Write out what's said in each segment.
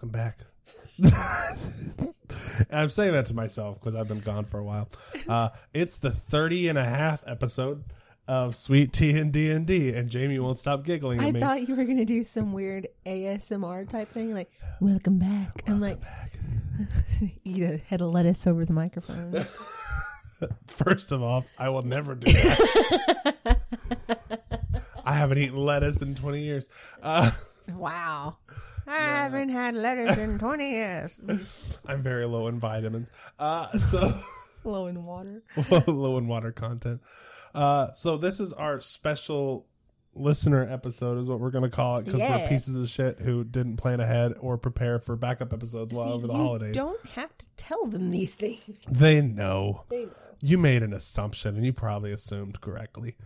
welcome back. I'm saying that to myself because I've been gone for a while. Uh, it's the 30 and a half episode of Sweet Tea and D&D, and Jamie won't stop giggling at I me. thought you were gonna do some weird ASMR type thing, like "Welcome back." I'm like, Back. eat a head of lettuce over the microphone. First of all, I will never do that. I haven't eaten lettuce in 20 years. Uh, wow, I haven't had lettuce in 20 years. I'm very low in vitamins. Uh, so Low in water. low in water content. Uh, so this is our special listener episode, is what we're going to call it, because we're Yeah. pieces of shit who didn't plan ahead or prepare for backup episodes while See, over the you holidays. don't have to tell them these things. They know. They know. You made an assumption, and you probably assumed correctly.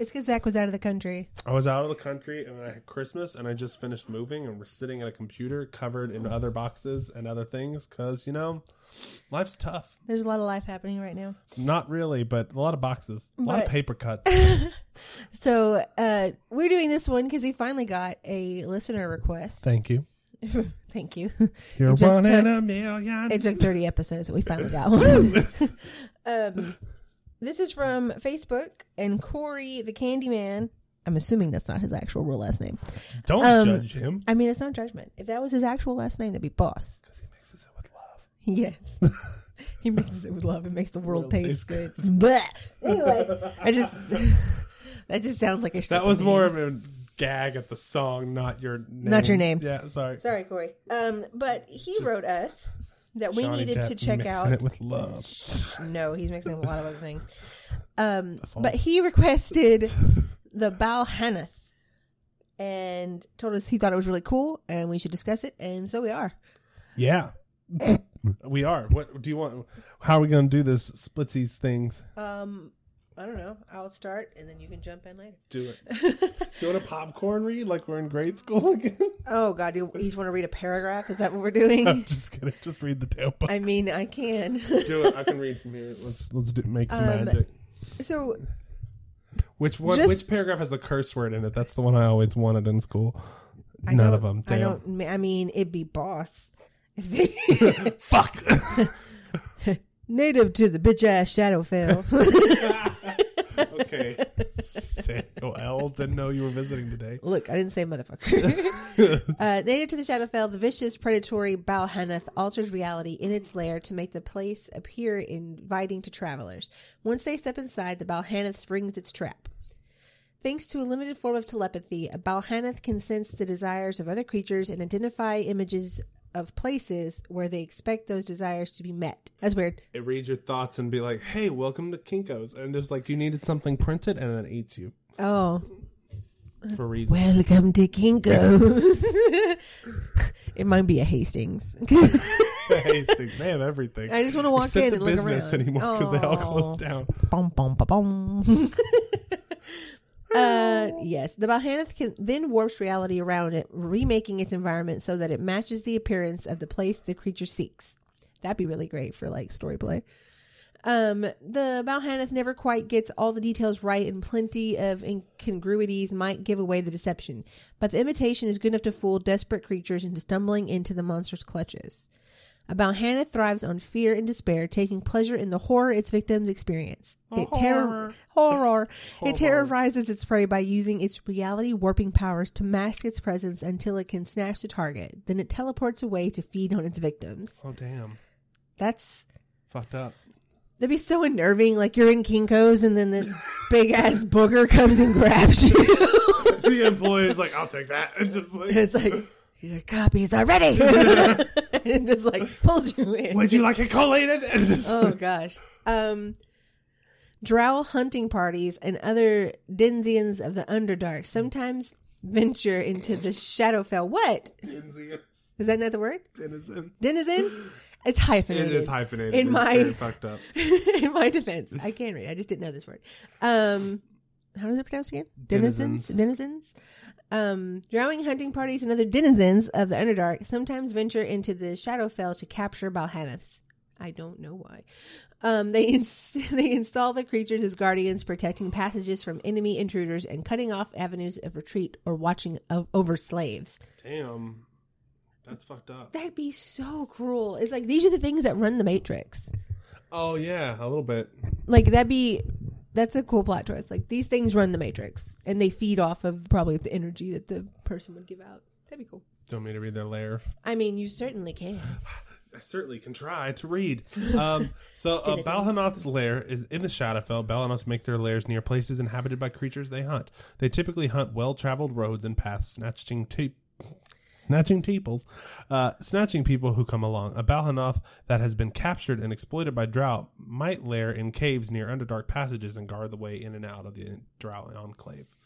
It's because Zach was out of the country. I was out of the country, and then I had Christmas, and I just finished moving, and we're sitting at a computer covered in other boxes and other things, because you know, life's tough. There's a lot of life happening right now. Not really, but a lot of boxes, a lot of paper cuts. So uh, we're doing this one because we finally got a listener request. Thank you. Thank you. You're It just one in took- a million. It took 30 episodes, but we finally got one. um, this is from Facebook and Corey the Candyman. I'm assuming that's not his actual real last name. Don't um, judge him. I mean, it's not judgment. If that was his actual last name, that'd be Boss. Because he mixes it with love. Yes. he mixes it with love. It makes the world World taste tastes good. But anyway, I just that just sounds like a That stripper was name. more of a gag at the song, not your name. Not your name. Yeah, sorry. Sorry, Corey. Um, but he Just wrote us that we needed Depp to check mixing out. it with love. No, he's mixing a lot of other things. Um, That's all. but he requested the Balhanath and told us he thought it was really cool and we should discuss it, and so we are. Yeah. we are. What do you want? How are we going to do this splitsies things? Um, I don't know. I'll start, and then you can jump in later. Do it. Do you want a popcorn read like we're in grade school again? oh God, do you just want to read a paragraph? Is that what we're doing? I'm just kidding. Just read the tail book. I mean, I can. do it. I can read from here. Let's let's do, make some Um, magic. so Which one? just- which paragraph has the curse word in it? That's the one I always wanted in school. I None of them. I Damn. don't. I mean, it'd be boss. If they- Fuck. Native to the bitch ass Shadowfell. Okay. Samuel didn't know you were visiting today. Look, I didn't say motherfucker. uh, native to the Shadowfell, the vicious, predatory Balhanath alters reality in its lair to make the place appear inviting to travelers. Once they step inside, the Balhanath springs its trap. Thanks to a limited form of telepathy, a Balhanath can sense the desires of other creatures and identify images of places where they expect those desires to be met. That's weird. It reads your thoughts and be like, "Hey, welcome to Kinkos," and just like you needed something printed, and then it eats you Oh, for reasons. welcome to Kinko's. it might be a Hastings. Hastings, they have everything. I just want to walk Except in the and look business around. anymore because they all closed oh. down. Bum, bum, bum. uh, yes, the Balhanath can then warps reality around it, remaking its environment so that it matches the appearance of the place the creature seeks. That'd be really great for like story play. Um, the Balhanath never quite gets all the details right, and plenty of incongruities might give away the deception. But the imitation is good enough to fool desperate creatures into stumbling into the monster's clutches. A Hannah thrives on fear and despair, taking pleasure in the horror its victims experience. It terror horror. It terrorizes its prey by using its reality warping powers to mask its presence until it can snatch the target. Then it teleports away to feed on its victims. Oh damn, That's fucked up. that'd be so unnerving. Like you're in Kinko's and then this big ass booger comes and grabs you. the employee is like, "I'll take that," and just like, it's like your copies are ready, and just like pulls you in. "Would you like it collated?" Oh gosh. Um drow hunting parties and other denizens of the Underdark sometimes venture into the Shadowfell. What? Denizens. Is that not the word? Denizen. Denizen? It's hyphenated. is hyphenated. In It's my- very fucked up. In my defense. I can read. I just didn't know this word. Um how does it pronounce again? Denizens. Denizens. Um, drowning hunting parties and other denizens of the Underdark sometimes venture into the Shadowfell to capture Balhanaths. I don't know why. Um, they ins- they install the creatures as guardians, protecting passages from enemy intruders and cutting off avenues of retreat or watching o- over slaves. Damn. That's fucked up. That'd be so cruel. It's like these are the things that run the Matrix. Oh yeah, a little bit. Like that'd be that's a cool plot twist. Like these things run the Matrix and they feed off of probably the energy that the person would give out. That'd be cool. Don't mean to read their lair. I mean, you certainly can. I certainly can try to read. Um, so, uh, Balhannoth's lair is in the Shadowfell. Balhannoths make their lairs near places inhabited by creatures they hunt. They typically hunt well-traveled roads and paths, snatching te- snatching teeples, uh, snatching people who come along. A Balhannoth that has been captured and exploited by Drow might lair in caves near underdark passages and guard the way in and out of the Drow enclave.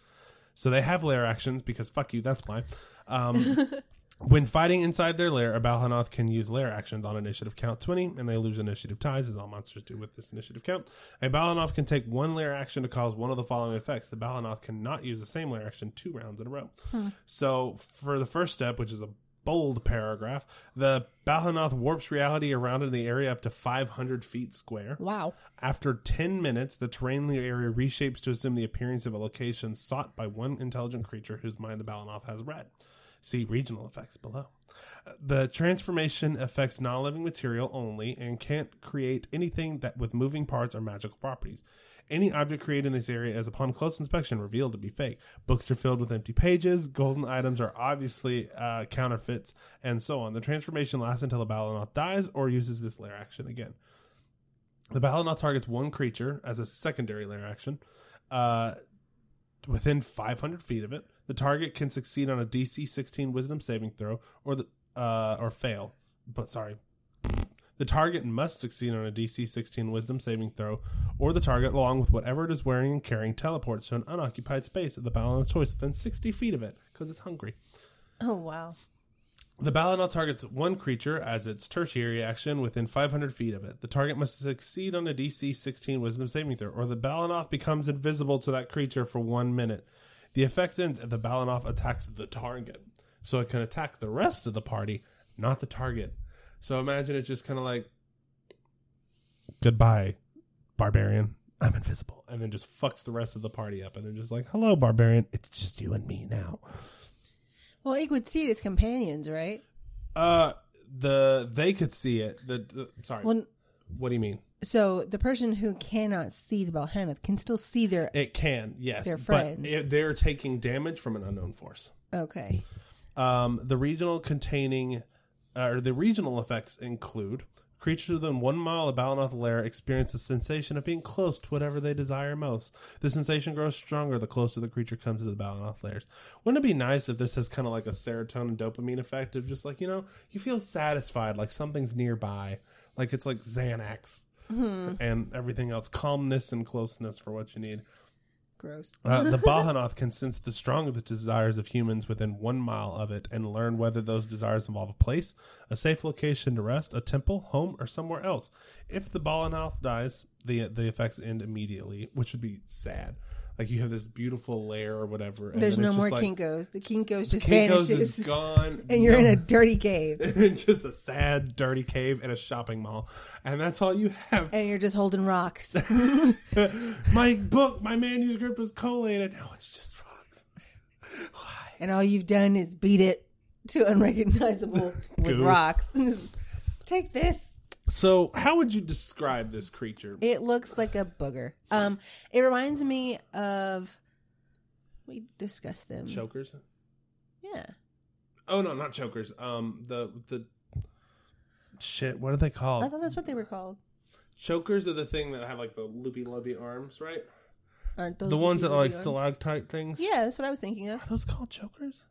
So they have lair actions because fuck you, that's why. Um, when fighting inside their lair, a Balhannoth can use lair actions on initiative count 20, and they lose initiative ties, as all monsters do with this initiative count. A Balhannoth can take one lair action to cause one of the following effects. The Balhannoth cannot use the same lair action two rounds in a row. Hmm. So, for the first step, which is a bold paragraph, the Balhannoth warps reality around in the area up to 500 feet square. Wow. After 10 minutes, the terrain in the area reshapes to assume the appearance of a location sought by one intelligent creature whose mind the Balhannoth has read. See regional effects below. The transformation affects non living material only and can't create anything that with moving parts or magical properties. Any object created in this area is, upon close inspection, revealed to be fake. Books are filled with empty pages. Golden items are obviously uh, counterfeits, and so on. The transformation lasts until the Balhannoth dies or uses this lair action again. The Balhannoth targets one creature as a secondary lair action. Uh, within 500 feet of it, the target can succeed on a DC 16 Wisdom saving throw, or the uh, or fail. But sorry, the target must succeed on a DC 16 Wisdom saving throw, or the target, along with whatever it is wearing and carrying, teleports to an unoccupied space at the Balhannoth choice within 60 feet of it because it's hungry. Oh wow. The Balhannoth targets one creature as its tertiary action within 500 feet of it. The target must succeed on a DC 16 Wisdom saving throw, or the Balhannoth becomes invisible to that creature for one minute. The effect ends if the Balhannoth attacks the target, so it can attack the rest of the party, not the target. So imagine it's just kind of like, "Goodbye, barbarian. I'm invisible," and then just fucks the rest of the party up, and then just like, "Hello, barbarian. It's just you and me now." Well, he would see it as companions, right? Uh, the they could see it. The, the sorry. Well, what do you mean? so the person who cannot see the Balhannoth can still see their. It can, yes, but friends. it, they're taking damage from an unknown force. Okay. Um, the regional containing, uh, or the regional effects include creatures within one mile of Balhannoth lair experience a sensation of being close to whatever they desire most. The sensation grows stronger the closer the creature comes to the Balhannoth lairs. Wouldn't it be nice if this has kind of like a serotonin dopamine effect of just like you know you feel satisfied like something's nearby, like it's like Xanax. And everything else, calmness and closeness for what you need. Gross. Uh, the Balhannoth can sense the strongest desires of humans within one mile of it and learn whether those desires involve a place, a safe location to rest, a temple, home, or somewhere else. If the Balhannoth dies, the the effects end immediately, which would be sad. Like you have this beautiful lair or whatever. And There's no more like, Kinkos. The Kinkos just Kinko's vanishes, is gone, and you're in a dirty cave, just a sad, dirty cave in a shopping mall, and that's all you have. and you're just holding rocks. my book, my manuscript was collated. Now it's just rocks. Why? and all you've done is beat it to unrecognizable with rocks. Take this. So, how would you describe this creature? It looks like a booger. Um, it reminds me of we discussed them. Chokers? Yeah, Oh no, not chokers. Um, the the shit. What are they called? I thought that's what they were called. Chokers are the thing that have like the loopy loopy arms, right? Aren't those the ones that are like ones? stalactite things. Yeah, that's what I was thinking of. Are those called chokers?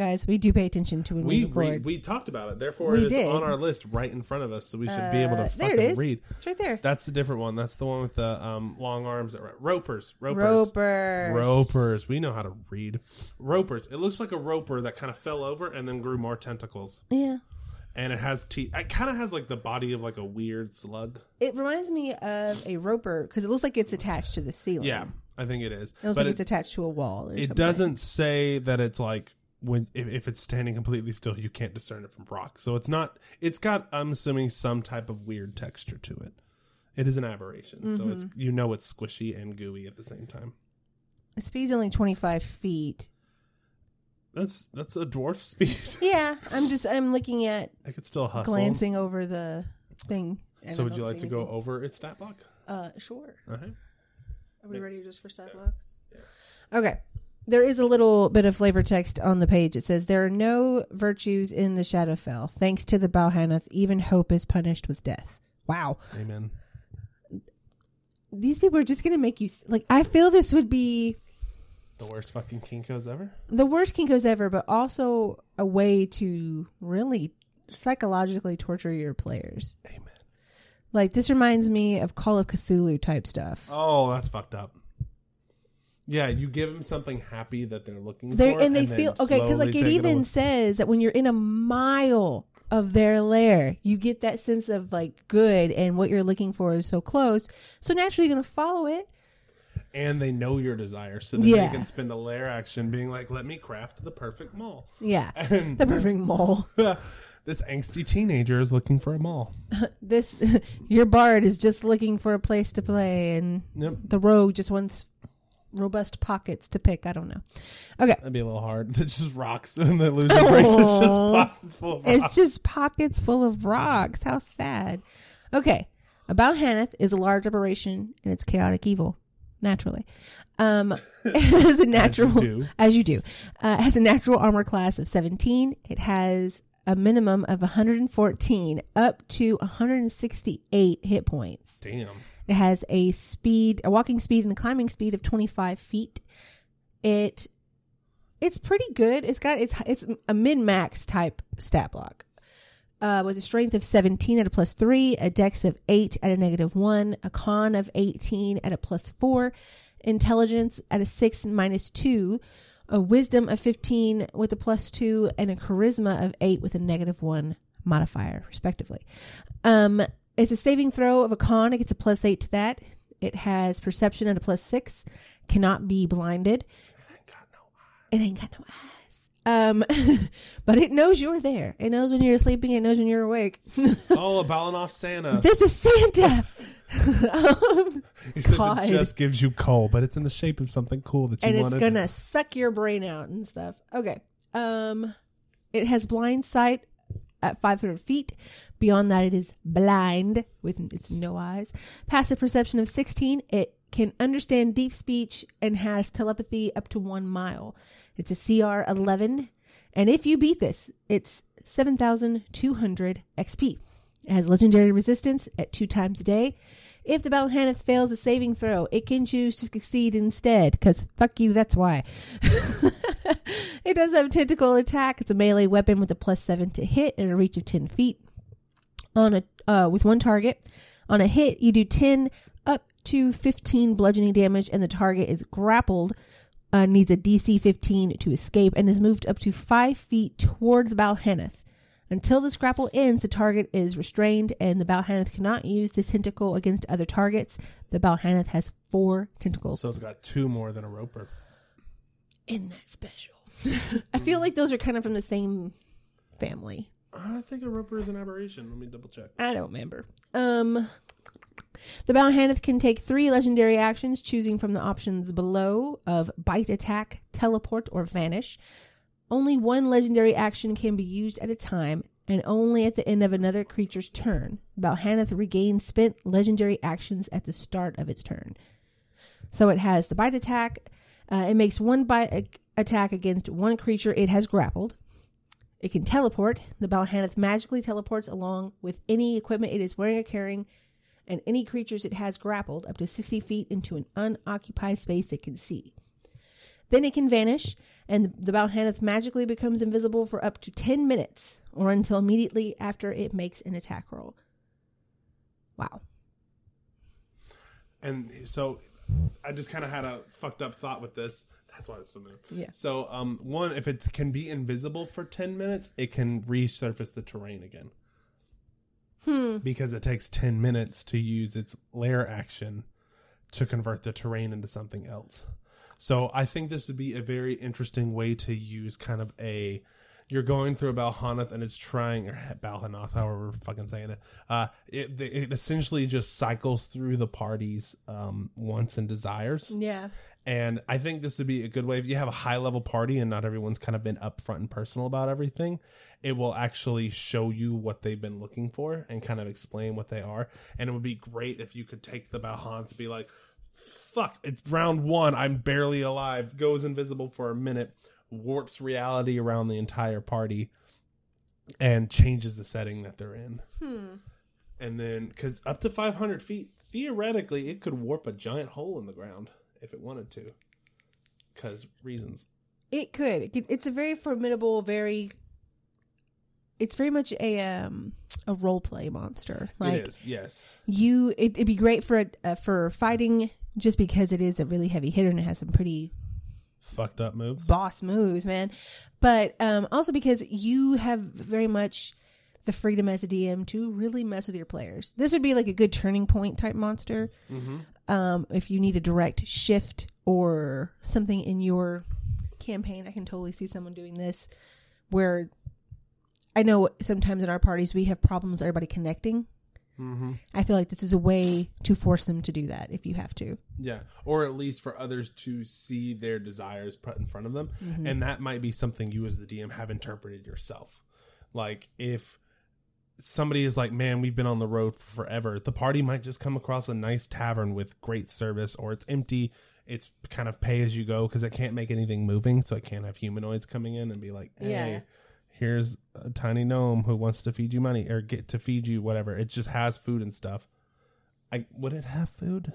Guys, we do pay attention to when we, We record. we talked about it. Therefore, We it's did. on our list right in front of us, so we should be able to Uh, it fucking is. read. it's right there. That's the different one. That's the one with the um, long arms. That, ropers. Ropers. Ropers. Ropers. We know how to read. Ropers. It looks like a roper that kind of fell over and then grew more tentacles. Yeah. And it has teeth. It kind of has like the body of like a weird slug. It reminds me of a roper because it looks like it's attached to the ceiling. Yeah, I think it is. It looks but like it, it's attached to a wall. Or it something. doesn't say that it's like when if, if it's standing completely still, you can't discern it from rock. So it's not. It's got. I'm assuming some type of weird texture to it. It is an aberration, so it's Mm-hmm. you know it's squishy and gooey at the same time. The speed's only 25 feet. That's that's a dwarf speed. Yeah, I'm just I'm looking at I could still hustle. glancing over the thing. and So would you like see to go over its stat block? Uh, sure. Uh-huh. Are we Yeah. ready just for stat blocks? Yeah. Okay. There is a little bit of flavor text on the page. It says there are no virtues in the Shadowfell. Thanks to the Balhanath, even hope is punished with death. Wow. Amen. These people are just going to make you like I feel this would be The worst fucking kinkos ever. the worst Kinkos ever, but also a way to really psychologically torture your players. Amen. Like this reminds me of Call of Cthulhu type stuff. Oh, that's fucked up. Yeah, you give them something happy that they're looking They for, and they then feel okay because like it even away. says that when you're in a mile of their lair, you get that sense of like good and what you're looking for is so close. So naturally, you're gonna follow it. and they know your desire, so then Yeah. they can spend a lair action being like, "Let me craft the perfect mall." Yeah, And the perfect mall. this angsty teenager is looking for a mall. This your bard is just looking for a place to play, and Yep, the rogue just wants robust pockets to pick. I don't know. Okay, that'd be a little hard. It's just rocks, and the breaks. It's just Oh. pockets full of rocks. It's just pockets full of rocks. How sad. Okay. About Hanath is a large operation and it's chaotic evil, naturally. Um, it has a natural, do. as you do, uh, it has a natural armor class of 17. It has a minimum of 114 up to 168 hit points. Damn. It has a speed, a walking speed and a climbing speed of 25 feet. It it's pretty good. It's got it's it's a min max type stat block. Uh, with a strength of 17 at a plus 3, a dex of 8 at a negative 1, a con of 18 at a plus 4, intelligence at a 6 minus 2, a wisdom of 15 with a plus 2, and a charisma of 8 with a negative 1 modifier, respectively. Um, it's a saving throw of a con. It gets a plus 8 to that. It has perception at a plus 6, cannot be blinded. It ain't got no eyes. Um, but it knows you're there. It knows when you're sleeping. It knows when you're awake. Oh, a Balanoff Santa. this is Santa. um, He said God. it just gives you coal, but it's in the shape of something cool that you and it's gonna suck your brain out and stuff. Okay. Um, it has blind sight at 500 feet. Beyond that, it is blind with its no eyes. Passive perception of 16. It can understand deep speech and has telepathy up to one mile. It's a CR 11. And if you beat this, it's 7,200 XP. It has legendary resistance at two times a day. If the Battle fails a saving throw, it can choose to succeed instead, because fuck you, that's why. it does have tentacle attack. It's a melee weapon with a plus seven to hit and a reach of 10 feet on a uh, with one target. On a hit, you do 10 up to 15 bludgeoning damage, and the target is grappled, uh, needs a DC 15 to escape, and is moved up to 5 feet toward the Balhaneth. Until this grapple ends, the target is restrained, and the Balhaneth cannot use this tentacle against other targets. The Balhaneth has four tentacles. so it's got two more than a roper. Isn't that special? I feel like those are kind of from the same family. I think a roper is an aberration. Let me double check. I don't remember. Um, the Balhaneth can take three legendary actions, choosing from the options below of bite, attack, teleport, or vanish. Only one legendary action can be used at a time, and only at the end of another creature's turn. Balhaneth regains spent legendary actions at the start of its turn. So it has the bite attack. Uh, it makes one bite a- attack against one creature it has grappled. It can teleport. The Balhaneth magically teleports along with any equipment it is wearing or carrying, and any creatures it has grappled up to 60 feet into an unoccupied space it can see. Then it can vanish, and the Balhaneth magically becomes invisible for up to 10 minutes, or until immediately after it makes an attack roll. Wow. And so I just kind of had a fucked up thought with this. That's why it's so new. Yeah. So, um, one, if it can be invisible for 10 minutes, it can resurface the terrain again. Hmm. Because it takes 10 minutes to use its lair action to convert the terrain into something else. So, I think this would be a very interesting way to use kind of a. You're going through a Balhanath and it's trying, or Balhanath, however we're fucking saying it. Uh, it, it essentially just cycles through the party's um, wants and desires Yeah. And I think this would be a good way if you have a high level party and not everyone's kind of been upfront and personal about everything. It will actually show you what they've been looking for and kind of explain what they are. And it would be great if you could take the Balhan to be like, fuck, it's round one. I'm barely alive. Goes invisible for a minute, warps reality around the entire party, and changes the setting that they're in. Hmm. And then, because up to 500 feet, theoretically, it could warp a giant hole in the ground if it wanted to. Because reasons. It could. It could- It's a very formidable, very. It's very much a um a role play monster. Like it is, yes. you, it, it'd be great for uh, for fighting, just because it is a really heavy hitter and it has some pretty Fucked up moves. boss moves, man. But um also because you have very much the freedom as a DM to really mess with your players. This would be like a good turning point type monster. mm-hmm. um, if you need a direct shift or something in your campaign, I can totally see someone doing this. Where I know sometimes in our parties we have problems everybody connecting. Mm-hmm. I feel like this is a way to force them to do that if you have to. Yeah. Or at least for others to see their desires put in front of them. Mm-hmm. And that might be something you as the DM have interpreted yourself. Like if somebody is like, man, we've been on the road forever, the party might just come across a nice tavern with great service, or it's empty. It's kind of pay as you go because it can't make anything moving, so it can't have humanoids coming in and be like, hey, Yeah. here's a tiny gnome who wants to feed you money or get to feed you whatever. It just has food and stuff. I would it have food?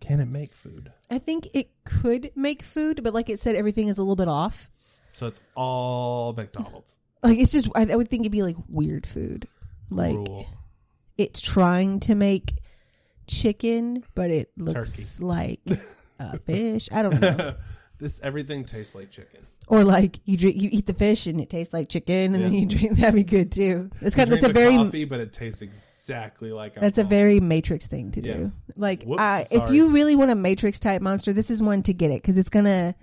Can it make food? I think it could make food, but like it said, everything is a little bit off. So it's all McDonald's. Like it's just, I, I would think it'd be like weird food. Like Rule. it's trying to make chicken, but it looks Turkey. like a fish. I don't know. this everything tastes like chicken. Or like you drink, you eat the fish and it tastes like chicken, and then you drink. That'd be good too. It's kind of that's a very coffee, but it tastes exactly like that's a very Matrix thing to Yeah. do. Like Whoops, I, if you really want a Matrix type monster, this is one to get it because it's gonna.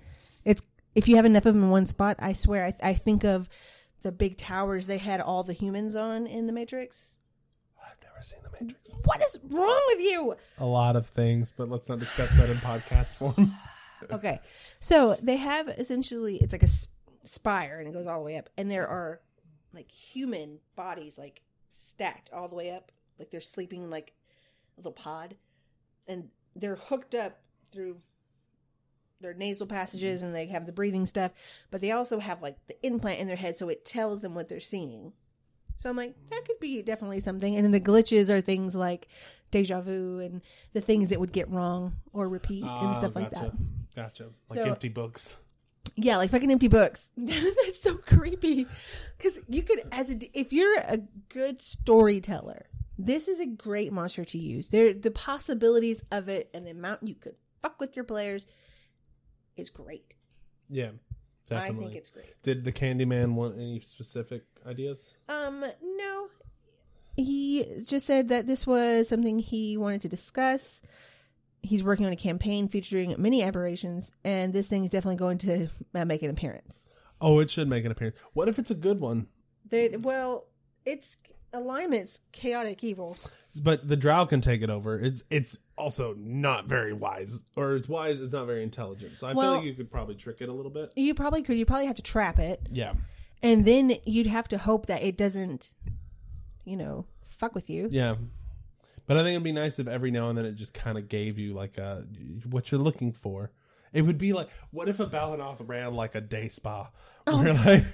It's if you have enough of them in one spot, I swear. I, I think of the big towers they had all the humans on in the Matrix. I've never seen the Matrix. What is wrong with you? A lot of things, but let's not discuss that in podcast form. Okay. So they have essentially it's like a spire and it goes all the way up and there are like human bodies like stacked all the way up like they're sleeping in like a little pod and they're hooked up through their nasal passages and they have the breathing stuff but they also have like the implant in their head so it tells them what they're seeing so i'm like that could be definitely something and then the glitches are things like deja vu and the things that would get wrong or repeat and stuff like that Ah, gotcha. Gotcha. Like So- empty books. yeah, like fucking empty books. That's so creepy. Because you could, as a, d- if you're a good storyteller, this is a great monster to use. There, the possibilities of it and the amount you could fuck with your players is great. Yeah, definitely. I think it's great. Did the Candyman want any specific ideas? Um, no, he just said that this was something he wanted to discuss. He's working on a campaign featuring many aberrations, and this thing is definitely going to uh, make an appearance. Oh, it should make an appearance. What if it's a good one? They, well, it's alignment's chaotic evil. But the drow can take it over. It's it's also not very wise, or it's wise. It's not very intelligent. So I Well- feel like you could probably trick it a little bit. You probably could. You probably have to trap it, Yeah, and then you'd have to hope that it doesn't, you know, fuck with you. yeah. But I think it'd be nice if every now and then it just kind of gave you like a what you're looking for. It would be like, what if a Balhannoth ran like a day spa, oh, where like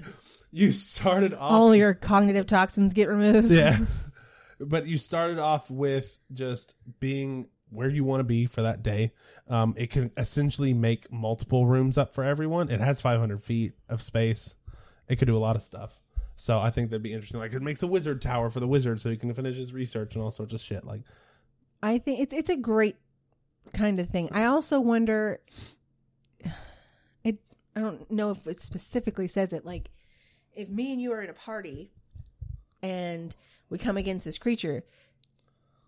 you started off All your cognitive toxins get removed. yeah but you started off with just being where you want to be for that day um, it can essentially make multiple rooms up for everyone it has 500 feet of space it could do a lot of stuff so i think that'd be interesting like it makes a wizard tower for the wizard so he can finish his research and all sorts of shit like I think it's it's a great kind of thing. I also wonder. It. I don't know if it specifically says it. Like, if me and you are in a party, and we come against this creature,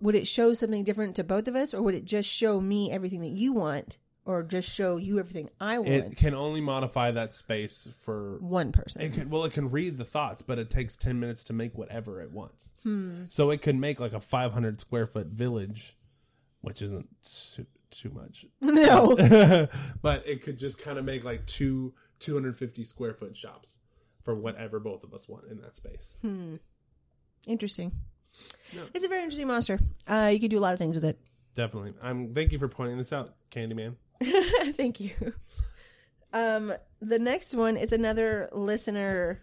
would it show something different to both of us, or would it just show me everything that you want, or just show you everything I want? it can only modify that space for One person. It can, well, it can read the thoughts, but it takes 10 minutes to make whatever it wants. Hmm. So it could make like a 500 square foot village, which isn't su- too much. No. but it could just kind of make like two 250 square foot shops for whatever both of us want in that space. Hmm. Interesting. Yeah. It's a very interesting monster. Uh, you could do a lot of things with it. Definitely. I'm thank you for pointing this out, Candyman. Thank you. Um, the next one is another listener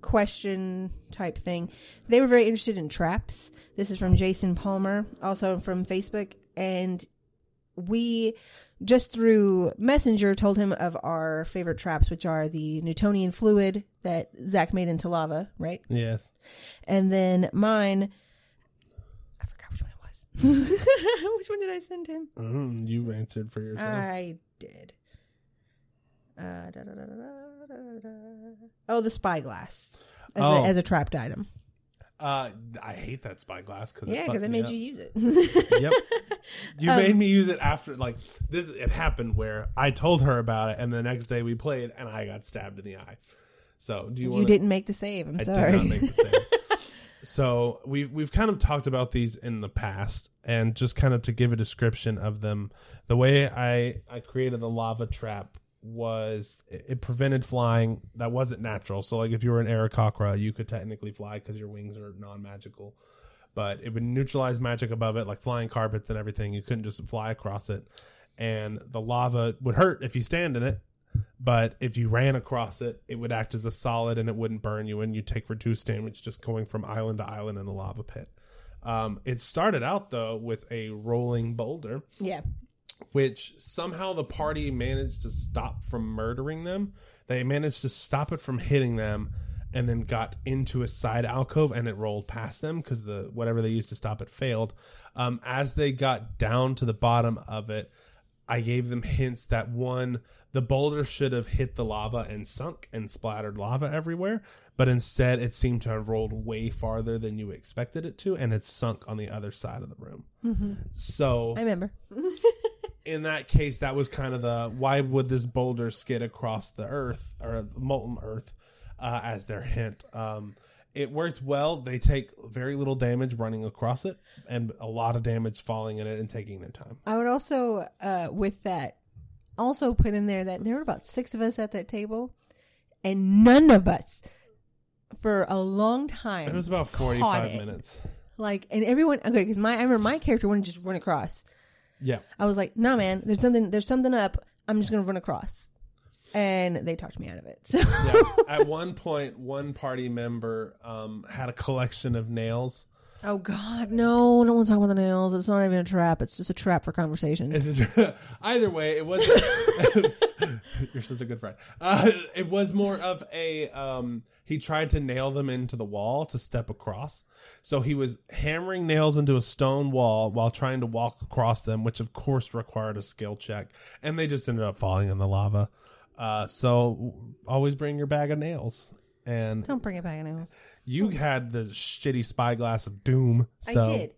question type thing. They were very interested in traps. This is from Jason Palmer, also from Facebook, and we just through Messenger told him of our favorite traps, which are the Newtonian fluid that Zach made into lava, right? Yes. And then mine, I forgot which one it was. which one did I send him? Mm, you answered for yourself. I did. Uh, da, da, da, da, da, da, da. Oh, the spyglass as, Oh. a, as a trapped item. Uh, I hate that spyglass because Yeah, because I made you use it. Yep. You Um, made me use it after like this. It happened where I told her about it, and the next day we played, and I got stabbed in the eye. So do you You, didn't make the save. I'm I sorry. did not make the save. so we've we've kind of talked about these in the past, and just kind of to give a description of them, the way I I created the lava trap was it, it prevented flying that wasn't natural. So like if you were an Aarakocra, you could technically fly because your wings are non magical. But it would neutralize magic above it, like flying carpets and everything. You couldn't just fly across it, and the lava would hurt if you stand in it but if you ran across it, it would act as a solid and it wouldn't burn you, and you take reduced damage just going from island to island in the lava pit. Um, it started out though with a rolling boulder, yeah. Which somehow the party managed to stop from murdering them. They managed to stop it from hitting them, and then got into a side alcove and it rolled past them because the whatever they used to stop it failed. Um, as they got down to the bottom of it, I gave them hints that one, the boulder should have hit the lava and sunk and splattered lava everywhere, but instead it seemed to have rolled way farther than you expected it to, and it sunk on the other side of the room. hmm So I remember. in that case, that was kind of the why would this boulder skid across the earth or molten earth uh, as their hint. Um, it worked well. They take very little damage running across it, and a lot of damage falling in it and taking their time. I would also, uh, with that, also put in there that there were about six of us at that table, and none of us, for a long time, It was about forty-five minutes. Like, and everyone, okay, because my, I remember my character wouldn't just run across. Yeah, I was like, "No, man, there's something, there's something up. I'm just gonna run across," and they talked me out of it. So, yeah. At one point, one party member um, had a collection of nails. oh God, no, I don't want to talk about the nails. It's not even a trap. It's just a trap for conversation. It's a- Either way, it wasn't. You're such a good friend. Uh, it was more of a. Um, he tried to nail them into the wall to step across. So he was hammering nails into a stone wall while trying to walk across them, which of course required a skill check. And they just ended up falling in the lava. Uh, so always bring your bag of nails. And Don't bring it back, nails. you had the shitty spyglass of doom. So, I did.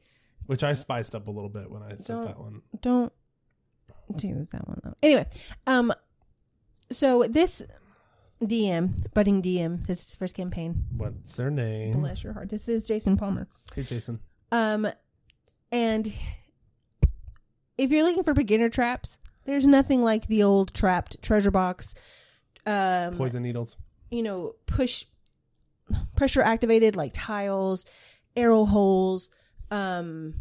Which I spiced up a little bit when I said Don't- that one. don't do that one though. Anyway, um, so this DM, budding DM, this is his first campaign. What's their name? Bless your heart. This is Jason Palmer. Hey, Jason. Um, and if you're looking for beginner traps, there's nothing like the old trapped treasure box. Um, Poison needles. you know, push pressure activated like tiles, arrow holes. Um,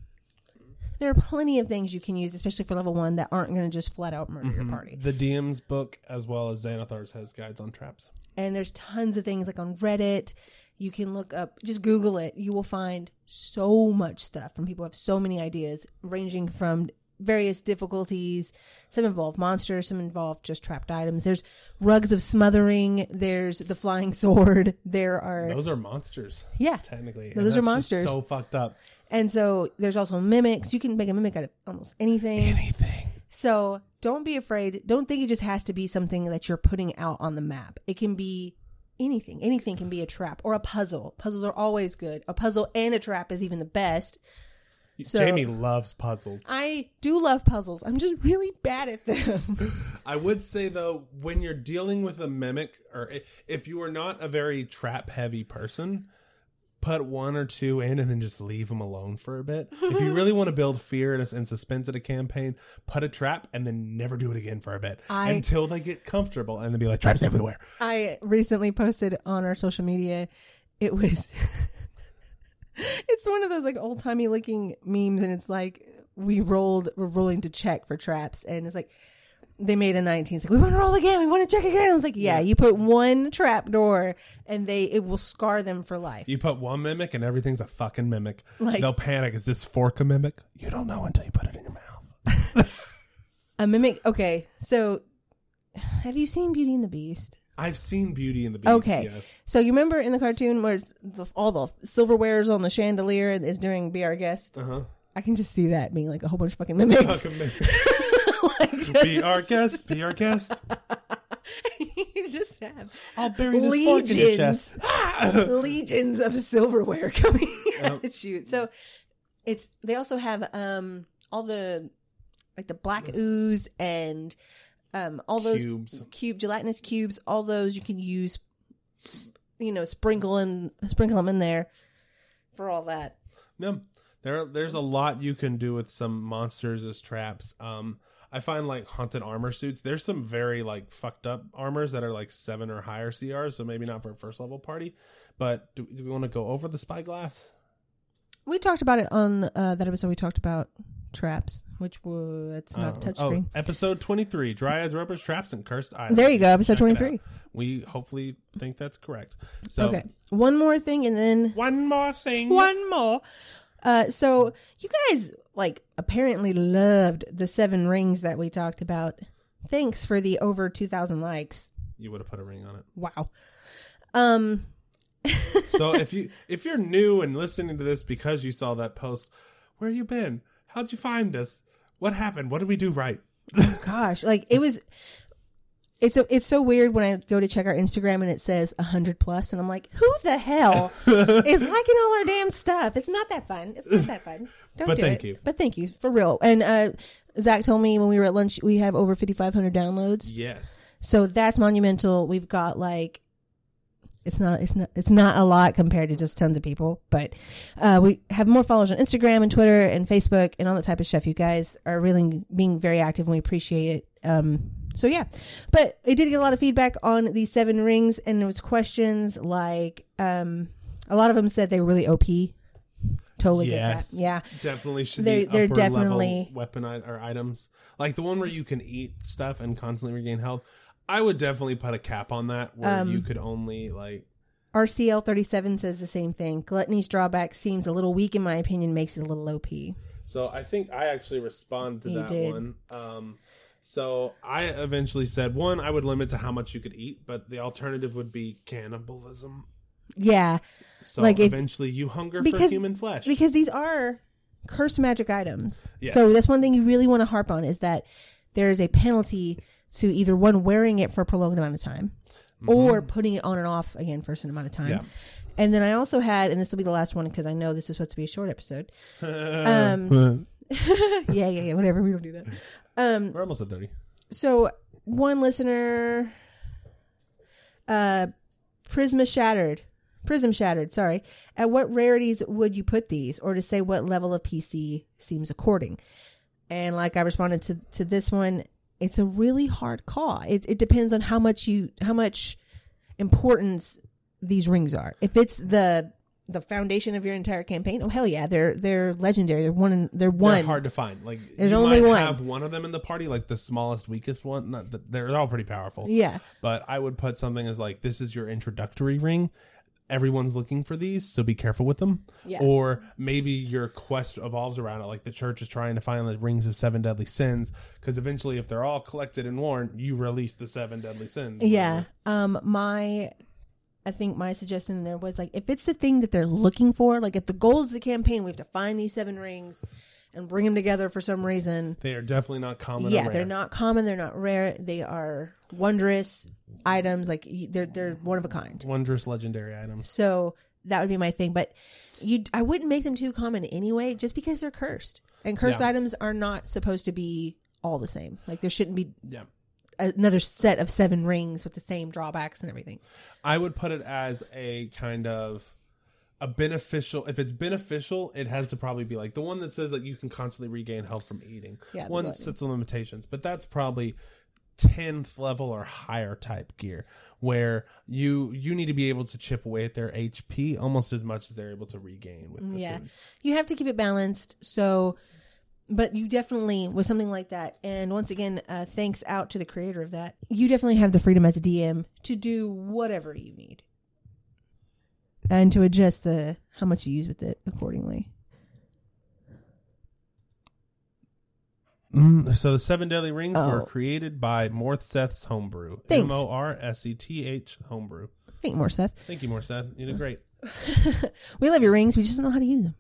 there are plenty of things you can use, especially for level one, that aren't going to just flat out murder your Mhm. party. The DM's book, as well as Xanathar's, has guides on traps. And there's tons of things like on Reddit. You can look up, just Google it. You will find so much stuff from people who have so many ideas, ranging from various difficulties. Some involve monsters, some involve just trapped items. There's rugs of smothering. There's the flying sword. There are Those are monsters, yeah, technically. No, those are monsters. So fucked up. And so there's also mimics. You can make a mimic out of almost anything. Anything. So don't be afraid. Don't think it just has to be something that you're putting out on the map. It can be anything. Anything can be a trap or a puzzle. Puzzles are always good. A puzzle and a trap is even the best. So- Jamie loves puzzles. I do love puzzles. I'm just really bad at them. I would say though, when you're dealing with a mimic, or if you are not a very trap heavy person, put one or two in and then just leave them alone for a bit. if you really want to build fear and, and suspense in a campaign, put a trap and then never do it again for a bit I- until they get comfortable and then be like traps everywhere. I recently posted on our social media. It was. it's one of those like old timey looking memes, and it's like we rolled, we're rolling to check for traps, and it's like they made a 19. It's like we want to roll again, we want to check again. I was like, yeah, you put one trap door, and they it will scar them for life. You put one mimic and everything's a fucking mimic. Like- They'll panic. Is this fork a mimic? You don't know until you put it in your mouth. A mimic. Okay, so have you seen Beauty and the Beast? I've seen Beauty and the Beast. Okay. Yes. So you remember in the cartoon where it's the, all the silverware's on the chandelier is during Be Our Guest? Uh huh. I can just see that being like a whole bunch of fucking mimics. Fucking mimic. Like, just- be our guest. Be our guest. you just have I'll bury this fork in your Legions. chest. Ah! legions of silverware coming Yep. at you. So it's they also have um all the like the black ooze and um all those Cubes. cube gelatinous cubes. All those you can use. You know, sprinkle and sprinkle them in there for all that. No, there there's a lot you can do with some monsters as traps. Um, I find like haunted armor suits. There's some very like fucked up armors that are like seven or higher CRs, so maybe not for a first level party. But do, do we want to go over the spyglass? We talked about it on uh, that episode. We talked about traps, which was it's not a Uh, touchscreen. Oh, episode 23 Dryads, Ropers, Traps, and Cursed Islands. There you go, episode Check 23. We hopefully think that's correct. So, okay, one more thing, and then one more thing. one more. Uh, so you guys like apparently loved the seven rings that we talked about. Thanks for the over two thousand likes. You would have put a ring on it. Wow. Um. So if you if you're new and listening to this because you saw that post, where have you been? How'd you find us? What happened? What did we do right? Gosh, like it was. It's a, it's so weird when I go to check our Instagram and it says hundred plus, and I'm like, who the hell is liking all our damn stuff? It's not that fun. It's not that fun. Don't But do thank it. you. But thank you for real. And uh, Zach told me when we were at lunch, we have over 5,500 downloads. Yes. So that's monumental. We've got like it's not it's not it's not a lot compared to just tons of people, but uh, we have more followers on Instagram and Twitter and Facebook and all that type of stuff. You guys are really being very active and we appreciate it. Um, so yeah, but I did get a lot of feedback on these seven rings and there was questions like um, a lot of them said they were really OP. Totally Yes. get that. Yeah. Definitely should They're- be they're upper definitely- level weapon i- or items like the one where you can eat stuff and constantly regain health. I would definitely put a cap on that where Um, you could only like RCL 37 says the same thing. Gluttony's drawback seems a little weak in my opinion, makes it a little OP. So I think I actually respond to You that did. one. Um, so I eventually said one, I would limit to how much you could eat, but the alternative would be cannibalism. Yeah, So Like if- eventually you hunger for human flesh. because these are cursed magic items. Yes. So that's one thing you really want to harp on is that there is a penalty to either one wearing it for a prolonged amount of time or putting it on and off again for a certain amount of time. Mm-hmm. Yeah. And then I also had, and this will be the last one because I know this is supposed to be a short episode. Um, yeah, yeah, yeah, whatever. We don't do that. Um, We're almost at thirty. so one listener uh prisma shattered. Prism shattered sorry. At what rarities would you put these or to say what level of pc seems according? And like i responded to to this one it's a really hard call. It, it depends on how much you how much importance these rings are. If it's the the foundation of your entire campaign oh hell yeah they're they're legendary they're one they're one They're hard to find. Like There's you only might one. have one of them in the party, like the smallest, weakest one. Not that they're all pretty powerful. yeah But I would put something as like this is your introductory ring. Everyone's looking for these, so be careful with them. Yeah. Or maybe your quest evolves around it, like the church is trying to find the rings of seven deadly sins. Because eventually, if they're all collected and worn, you release the seven deadly sins. Yeah. Um my I think my suggestion there was like if it's the thing that they're looking for, like if the goal is the campaign, we have to find these seven rings and bring them together for some reason. They are definitely not common. yeah, they're not common, they're not rare, they are wondrous items like they're they're one of a kind. wondrous legendary items. So that would be my thing, but you I wouldn't make them too common anyway just because they're cursed. And cursed Yeah. items are not supposed to be all the same. Like there shouldn't be Yeah. Another set of seven rings with the same drawbacks and everything. I would put it as a kind of a beneficial. If it's beneficial, it has to probably be like the one that says that you can constantly regain health from eating. Yeah, one sets of limitations, but that's probably tenth level or higher type gear where you you need to be able to chip away at their HP almost as much as they're able to regain with the Yeah. food. you have to keep it balanced. So, but you definitely with something like that. And once again, uh, thanks out to the creator of that. You definitely have the freedom as a DM to do whatever you need, and to adjust the how much you use with it accordingly. Mm, so the seven deadly rings were Oh. created by Morseth's homebrew. Thanks. M O R S E T H homebrew. Think more, Seth. Thank you, Morseth. You did great. we love your rings. We just don't know how to use them.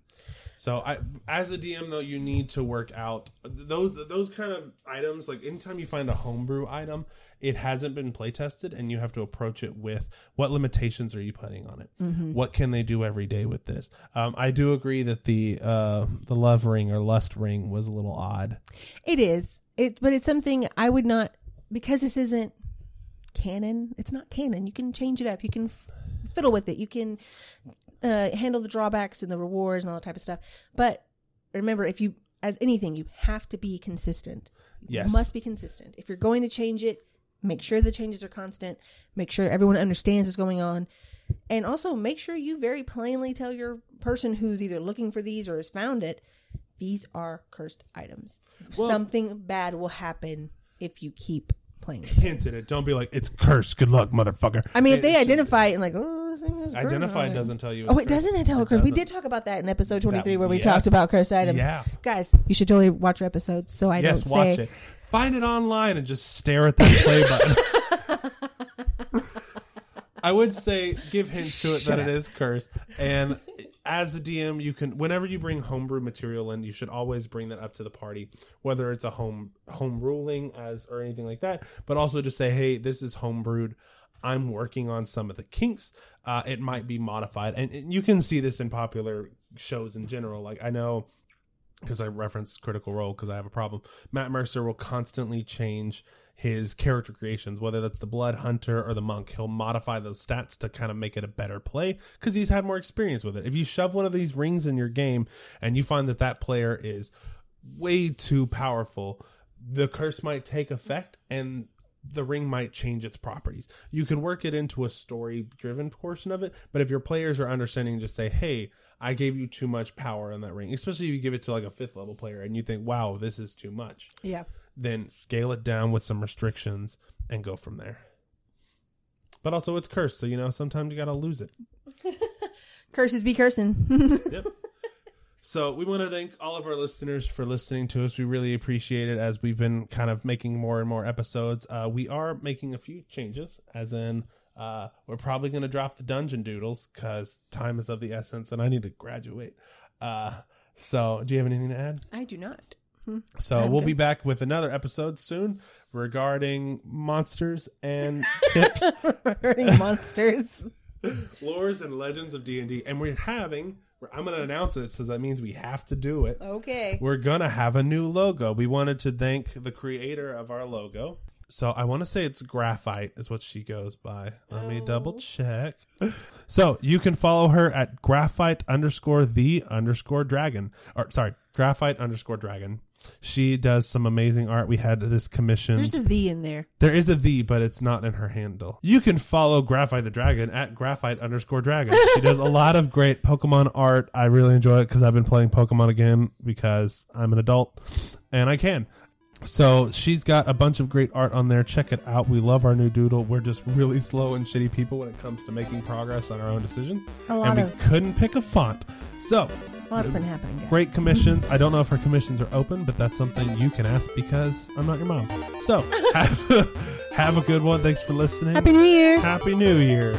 So, I, as a DM, though, you need to work out those those kind of items. Like anytime you find a homebrew item, it hasn't been play tested, and you have to approach it with what limitations are you putting on it? What can they do every day with this? Um, I do agree that the uh, the love ring or lust ring was a little odd. It is. It, but it's something I would not because this isn't canon. It's not canon. You can change it up. You can fiddle with it. You can uh, handle the drawbacks and the rewards and all that type of stuff. But remember, if you as anything, you have to be consistent. You Yes. must be consistent. If you're going to change it, make sure the changes are constant. Make sure everyone understands what's going on. And also make sure you very plainly tell your person who's either looking for these or has found it, these are cursed items. Well- Something bad will happen if you keep playing. Hint at it. Don't be like it's cursed. Good luck, motherfucker. I mean, if they identify it and like, oh, this thing is identify I'm doesn't tell you. Oh, it doesn't cursed. tell It a curse. We did talk about that in episode 23 That- where we yes. talked about cursed items. Yeah. Guys, you should totally watch our episodes so I yes, don't watch say it. Find it online and just stare at that play button. I would say give hints to it Shut that it up. is cursed. And as a DM, you can whenever you bring homebrew material in, you should always bring that up to the party, whether it's a home home ruling as or anything like that. But also just say, hey, this is homebrewed. I'm working on some of the kinks. Uh, it might be modified, and, and you can see this in popular shows in general. Like I know because I reference Critical Role because I have a problem. Matt Mercer will constantly change his character creations, whether that's the Blood Hunter or the Monk. He'll modify those stats to kind of make it a better play because he's had more experience with it. If you shove one of these rings in your game and you find that that player is way too powerful, the curse might take effect and the ring might change its properties. You can work it into a story driven portion of it, but if your players are understanding, just say, hey, I gave you too much power in that ring, especially if you give it to like a fifth level player and you think, wow, this is too much, Yeah. then scale it down with some restrictions and go from there. But also, it's cursed, so you know, sometimes you got to lose it. Curses be cursing. Yep. So we want to thank all of our listeners for listening to us. We really appreciate it as we've been kind of making more and more episodes. Uh, we are making a few changes, as in uh, we're probably going to drop the dungeon doodles because time is of the essence, and I need to graduate. Uh, so, do you have anything to add? I do not. So I'm we'll good. be back with another episode soon regarding monsters and tips, Hurting monsters. lores, and legends of D and D. And we're having. I'm going to announce it, so that means we have to do it. Okay. we're gonna have a new logo. We wanted to thank the creator of our logo. So I want to say it's graphite is what she goes by. Let me Oh. double check. So you can follow her at graphite underscore the underscore dragon. Or sorry, graphite underscore dragon. She does some amazing art. We had this commission. There's a V in there. There is a the, but it's not in her handle. You can follow Graphite the Dragon at graphite underscore dragon. She does a lot of great Pokemon art. I really enjoy it because I've been playing Pokemon again because I'm an adult and I can. So she's got a bunch of great art on there. Check it out. We love our new doodle. We're just really slow and shitty people when it comes to making progress on our own decisions. And we of couldn't pick a font. So lots been happening. Guys. great commissions. I don't know if her commissions are open, but that's something you can ask because I'm not your mom. So have, have a good one. Thanks for listening. Happy New Year. Happy New Year.